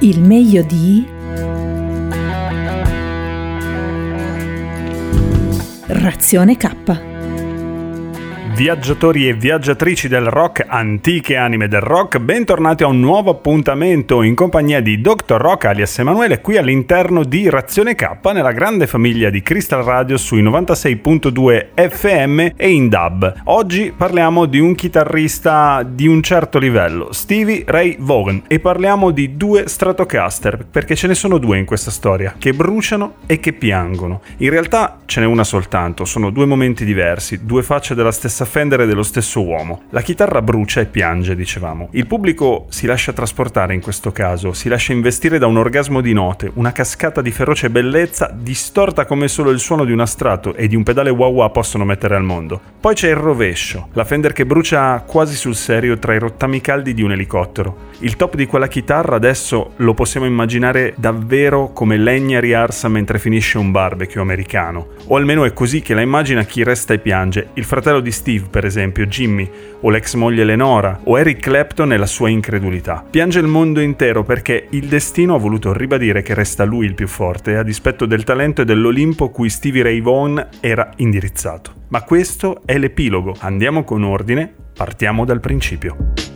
Il meglio di Razione K. Viaggiatori e viaggiatrici del rock, antiche anime del rock, bentornati a un nuovo appuntamento in compagnia di Dr. Rock alias Emanuele qui all'interno di Razione K nella grande famiglia di Crystal Radio sui 96.2 FM e in DAB. Oggi parliamo di un chitarrista di un certo livello, Stevie Ray Vaughan, e parliamo di due Stratocaster, perché ce ne sono due in questa storia, che bruciano e che piangono. In realtà ce n'è una soltanto, sono due momenti diversi, due facce della stessa Fender dello stesso uomo. La chitarra brucia e piange, dicevamo. Il pubblico si lascia trasportare in questo caso, si lascia investire da un orgasmo di note, una cascata di feroce bellezza distorta come solo il suono di un astrato e di un pedale wah wah possono mettere al mondo. Poi c'è il rovescio, la Fender che brucia quasi sul serio tra i rottami caldi di un elicottero. Il top di quella chitarra adesso lo possiamo immaginare davvero come legna riarsa mentre finisce un barbecue americano. O almeno è così che la immagina chi resta e piange, il fratello di Steve per esempio, Jimmy, o l'ex moglie Lenora, o Eric Clapton e la sua incredulità. Piange il mondo intero perché il destino ha voluto ribadire che resta lui il più forte, a dispetto del talento e dell'Olimpo cui Stevie Ray Vaughan era indirizzato. Ma questo è l'epilogo. Andiamo con ordine, partiamo dal principio.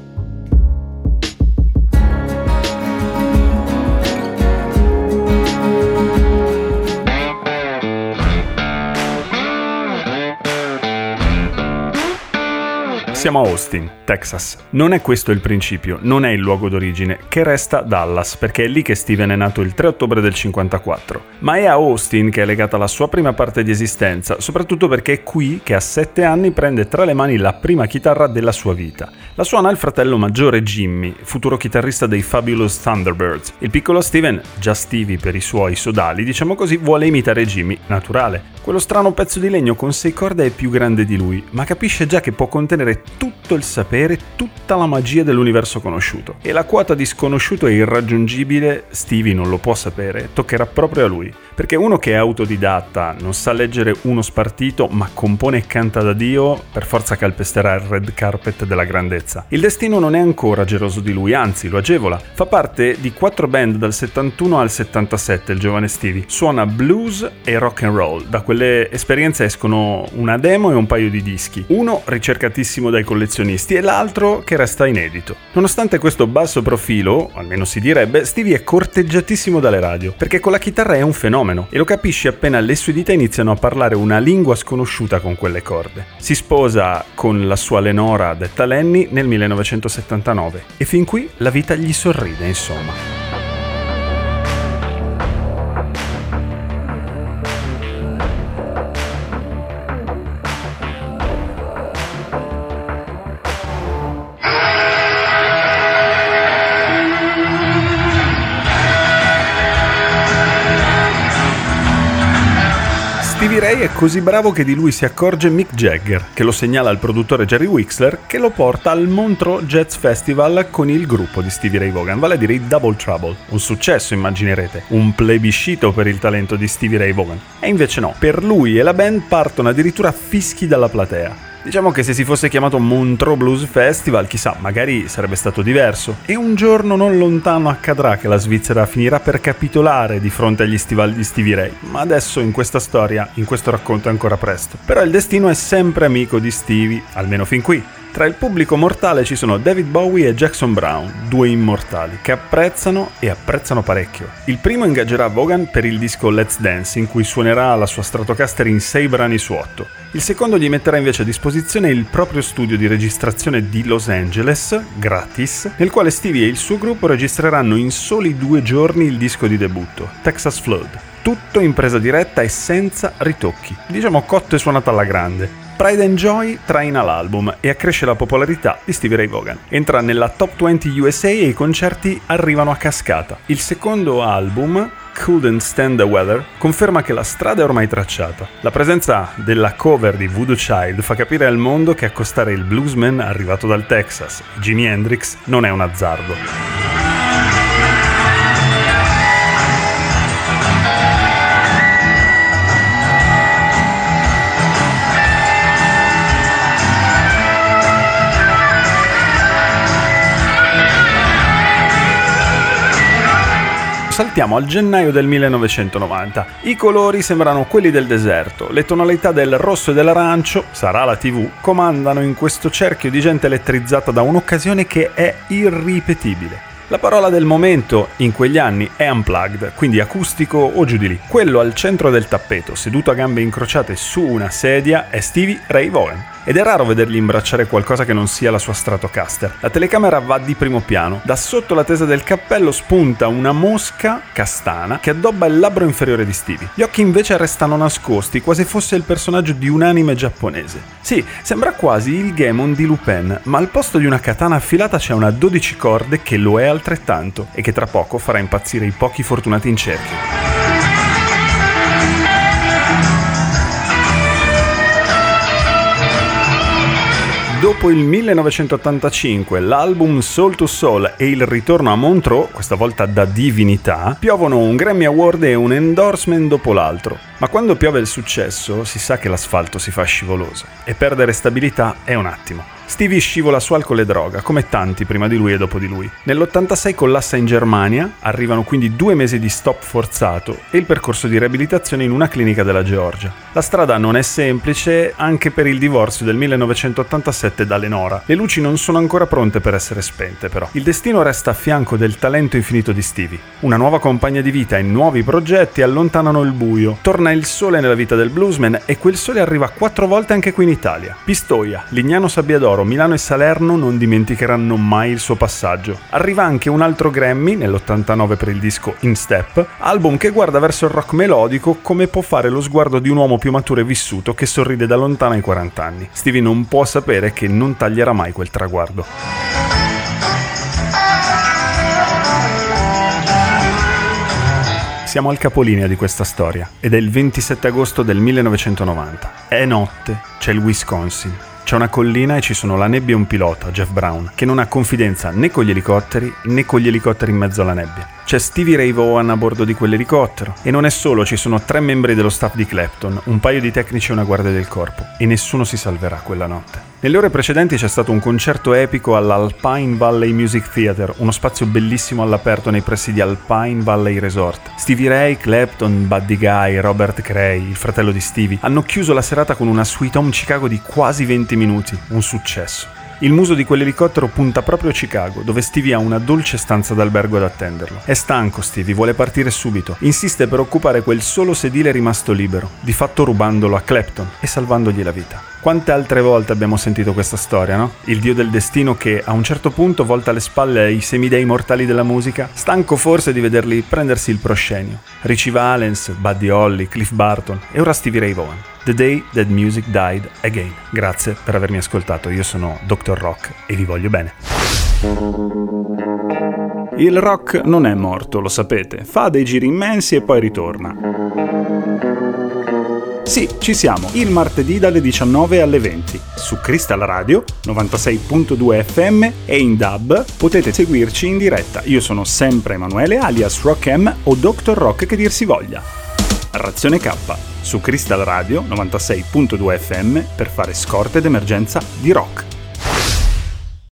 Siamo a Austin, Texas. Non è questo il principio, non è il luogo d'origine, che resta Dallas, perché è lì che Steven è nato il 3 ottobre del 54. Ma è a Austin che è legata la sua prima parte di esistenza, soprattutto perché è qui che a 7 anni prende tra le mani la prima chitarra della sua vita. La suona il fratello maggiore Jimmy, futuro chitarrista dei Fabulous Thunderbirds. Il piccolo Steven, già Stevie per i suoi sodali, diciamo così, vuole imitare Jimmy, naturale. Quello strano pezzo di legno con 6 corde è più grande di lui, ma capisce già che può contenere tutto il sapere, tutta la magia dell'universo conosciuto. E la quota di sconosciuto e irraggiungibile, Stevie non lo può sapere, toccherà proprio a lui. Perché uno che è autodidatta, non sa leggere uno spartito, ma compone e canta da Dio, per forza calpesterà il red carpet della grandezza. Il destino non è ancora geloso di lui, anzi lo agevola. Fa parte di quattro band dal 71 al 77, il giovane Stevie. Suona blues e rock and roll. Da quelle esperienze escono una demo e un paio di dischi. Uno ricercatissimo dai collezionisti e l'altro che resta inedito. Nonostante questo basso profilo, almeno si direbbe, Stevie è corteggiatissimo dalle radio, perché con la chitarra è un fenomeno e lo capisci appena le sue dita iniziano a parlare una lingua sconosciuta con quelle corde. Si sposa con la sua Lenora detta Lenny nel 1979 e fin qui la vita gli sorride, insomma. È così bravo che di lui si accorge Mick Jagger, che lo segnala al produttore Jerry Wixler, che lo porta al Montreux Jazz Festival con il gruppo di Stevie Ray Vaughan, vale a dire i Double Trouble. Un successo, immaginerete, un plebiscito per il talento di Stevie Ray Vaughan. E invece no, per lui e la band partono addirittura fischi dalla platea. Diciamo che se si fosse chiamato Montreux Blues Festival, chissà, magari sarebbe stato diverso. E un giorno non lontano accadrà che la Svizzera finirà per capitolare di fronte agli stivali di Stevie Ray. Ma adesso in questa storia, in questo racconto è ancora presto. Però il destino è sempre amico di Stevie, almeno fin qui. Tra il pubblico mortale ci sono David Bowie e Jackson Brown, due immortali, che apprezzano e apprezzano parecchio. Il primo ingaggerà Vaughan per il disco Let's Dance, in cui suonerà la sua Stratocaster in 6 brani su 8. Il secondo gli metterà invece a disposizione il proprio studio di registrazione di Los Angeles, gratis, nel quale Stevie e il suo gruppo registreranno in soli due giorni il disco di debutto, Texas Flood. Tutto in presa diretta e senza ritocchi. Diciamo cotto e suonato alla grande. Pride and Joy traina l'album e accresce la popolarità di Stevie Ray Vaughan. Entra nella top 20 USA e i concerti arrivano a cascata. Il secondo album, Couldn't Stand the Weather, conferma che la strada è ormai tracciata. La presenza della cover di Voodoo Child fa capire al mondo che accostare il bluesman arrivato dal Texas, Jimi Hendrix, non è un azzardo. Saltiamo al gennaio del 1990. I colori sembrano quelli del deserto, le tonalità del rosso e dell'arancio, sarà la TV, comandano in questo cerchio di gente elettrizzata da un'occasione che è irripetibile. La parola del momento in quegli anni è unplugged, quindi acustico o giù di lì. Quello al centro del tappeto, seduto a gambe incrociate su una sedia, è Stevie Ray Vaughan ed è raro vedergli imbracciare qualcosa che non sia la sua Stratocaster. La telecamera va di primo piano. Da sotto la tesa del cappello spunta una mosca castana che addobba il labbro inferiore di Stevie. Gli occhi invece restano nascosti, quasi fosse il personaggio di un anime giapponese. Sì, sembra quasi il Gemon di Lupin, ma al posto di una katana affilata c'è una 12 corde che lo è altrettanto e che tra poco farà impazzire i pochi fortunati in cerchio. Dopo il 1985, l'album Soul to Soul e il ritorno a Montreux, questa volta da divinità, piovono un Grammy Award e un endorsement dopo l'altro. Ma quando piove il successo, si sa che l'asfalto si fa scivoloso e perdere stabilità è un attimo. Stevie scivola su alcol e droga, come tanti prima di lui e dopo di lui. Nell'86 collassa in Germania, arrivano quindi due mesi di stop forzato e il percorso di riabilitazione in una clinica della Georgia. La strada non è semplice anche per il divorzio del 1987 da Lenora. Le luci non sono ancora pronte per essere spente però. Il destino resta a fianco del talento infinito di Stevie. Una nuova compagna di vita e nuovi progetti allontanano il buio. Torna il sole nella vita del bluesman e quel sole arriva quattro volte anche qui in Italia. Pistoia, Lignano Sabbiadoro, d'Oro, Milano e Salerno non dimenticheranno mai il suo passaggio. Arriva anche un altro Grammy nell'89 per il disco In Step, album che guarda verso il rock melodico come può fare lo sguardo di un uomo più maturo e vissuto che sorride da lontano ai 40 anni. Stevie non può sapere che non taglierà mai quel traguardo. Siamo al capolinea di questa storia ed è il 27 agosto del 1990. È notte, c'è il Wisconsin. C'è una collina e ci sono la nebbia e un pilota, Jeff Brown, che non ha confidenza né con gli elicotteri né con gli elicotteri in mezzo alla nebbia. C'è Stevie Ray Vaughan a bordo di quell'elicottero. E non è solo, ci sono tre membri dello staff di Clapton, un paio di tecnici e una guardia del corpo. E nessuno si salverà quella notte. Nelle ore precedenti c'è stato un concerto epico all'Alpine Valley Music Theatre, uno spazio bellissimo all'aperto nei pressi di Alpine Valley Resort. Stevie Ray, Clapton, Buddy Guy, Robert Cray, il fratello di Stevie, hanno chiuso la serata con una Sweet Home Chicago di quasi 20 minuti, un successo. Il muso di quell'elicottero punta proprio a Chicago, dove Stevie ha una dolce stanza d'albergo ad attenderlo. È stanco Stevie, vuole partire subito. Insiste per occupare quel solo sedile rimasto libero, di fatto rubandolo a Clapton e salvandogli la vita. Quante altre volte abbiamo sentito questa storia, no? Il dio del destino che a un certo punto volta le spalle ai semidei mortali della musica, stanco forse di vederli prendersi il proscenio. Richie Valens, Buddy Holly, Cliff Barton e ora Stevie Ray Vaughan. The Day That Music Died Again. Grazie per avermi ascoltato, io sono Dr. Rock e vi voglio bene. Il rock non è morto, lo sapete, fa dei giri immensi e poi ritorna. Sì, ci siamo, il martedì dalle 19 alle 20. Su Crystal Radio 96.2 FM e in DAB potete seguirci in diretta. Io sono sempre Emanuele alias Rock M o Dr. Rock che dir si voglia. Razione K su Crystal Radio 96.2 FM per fare scorte d'emergenza di rock.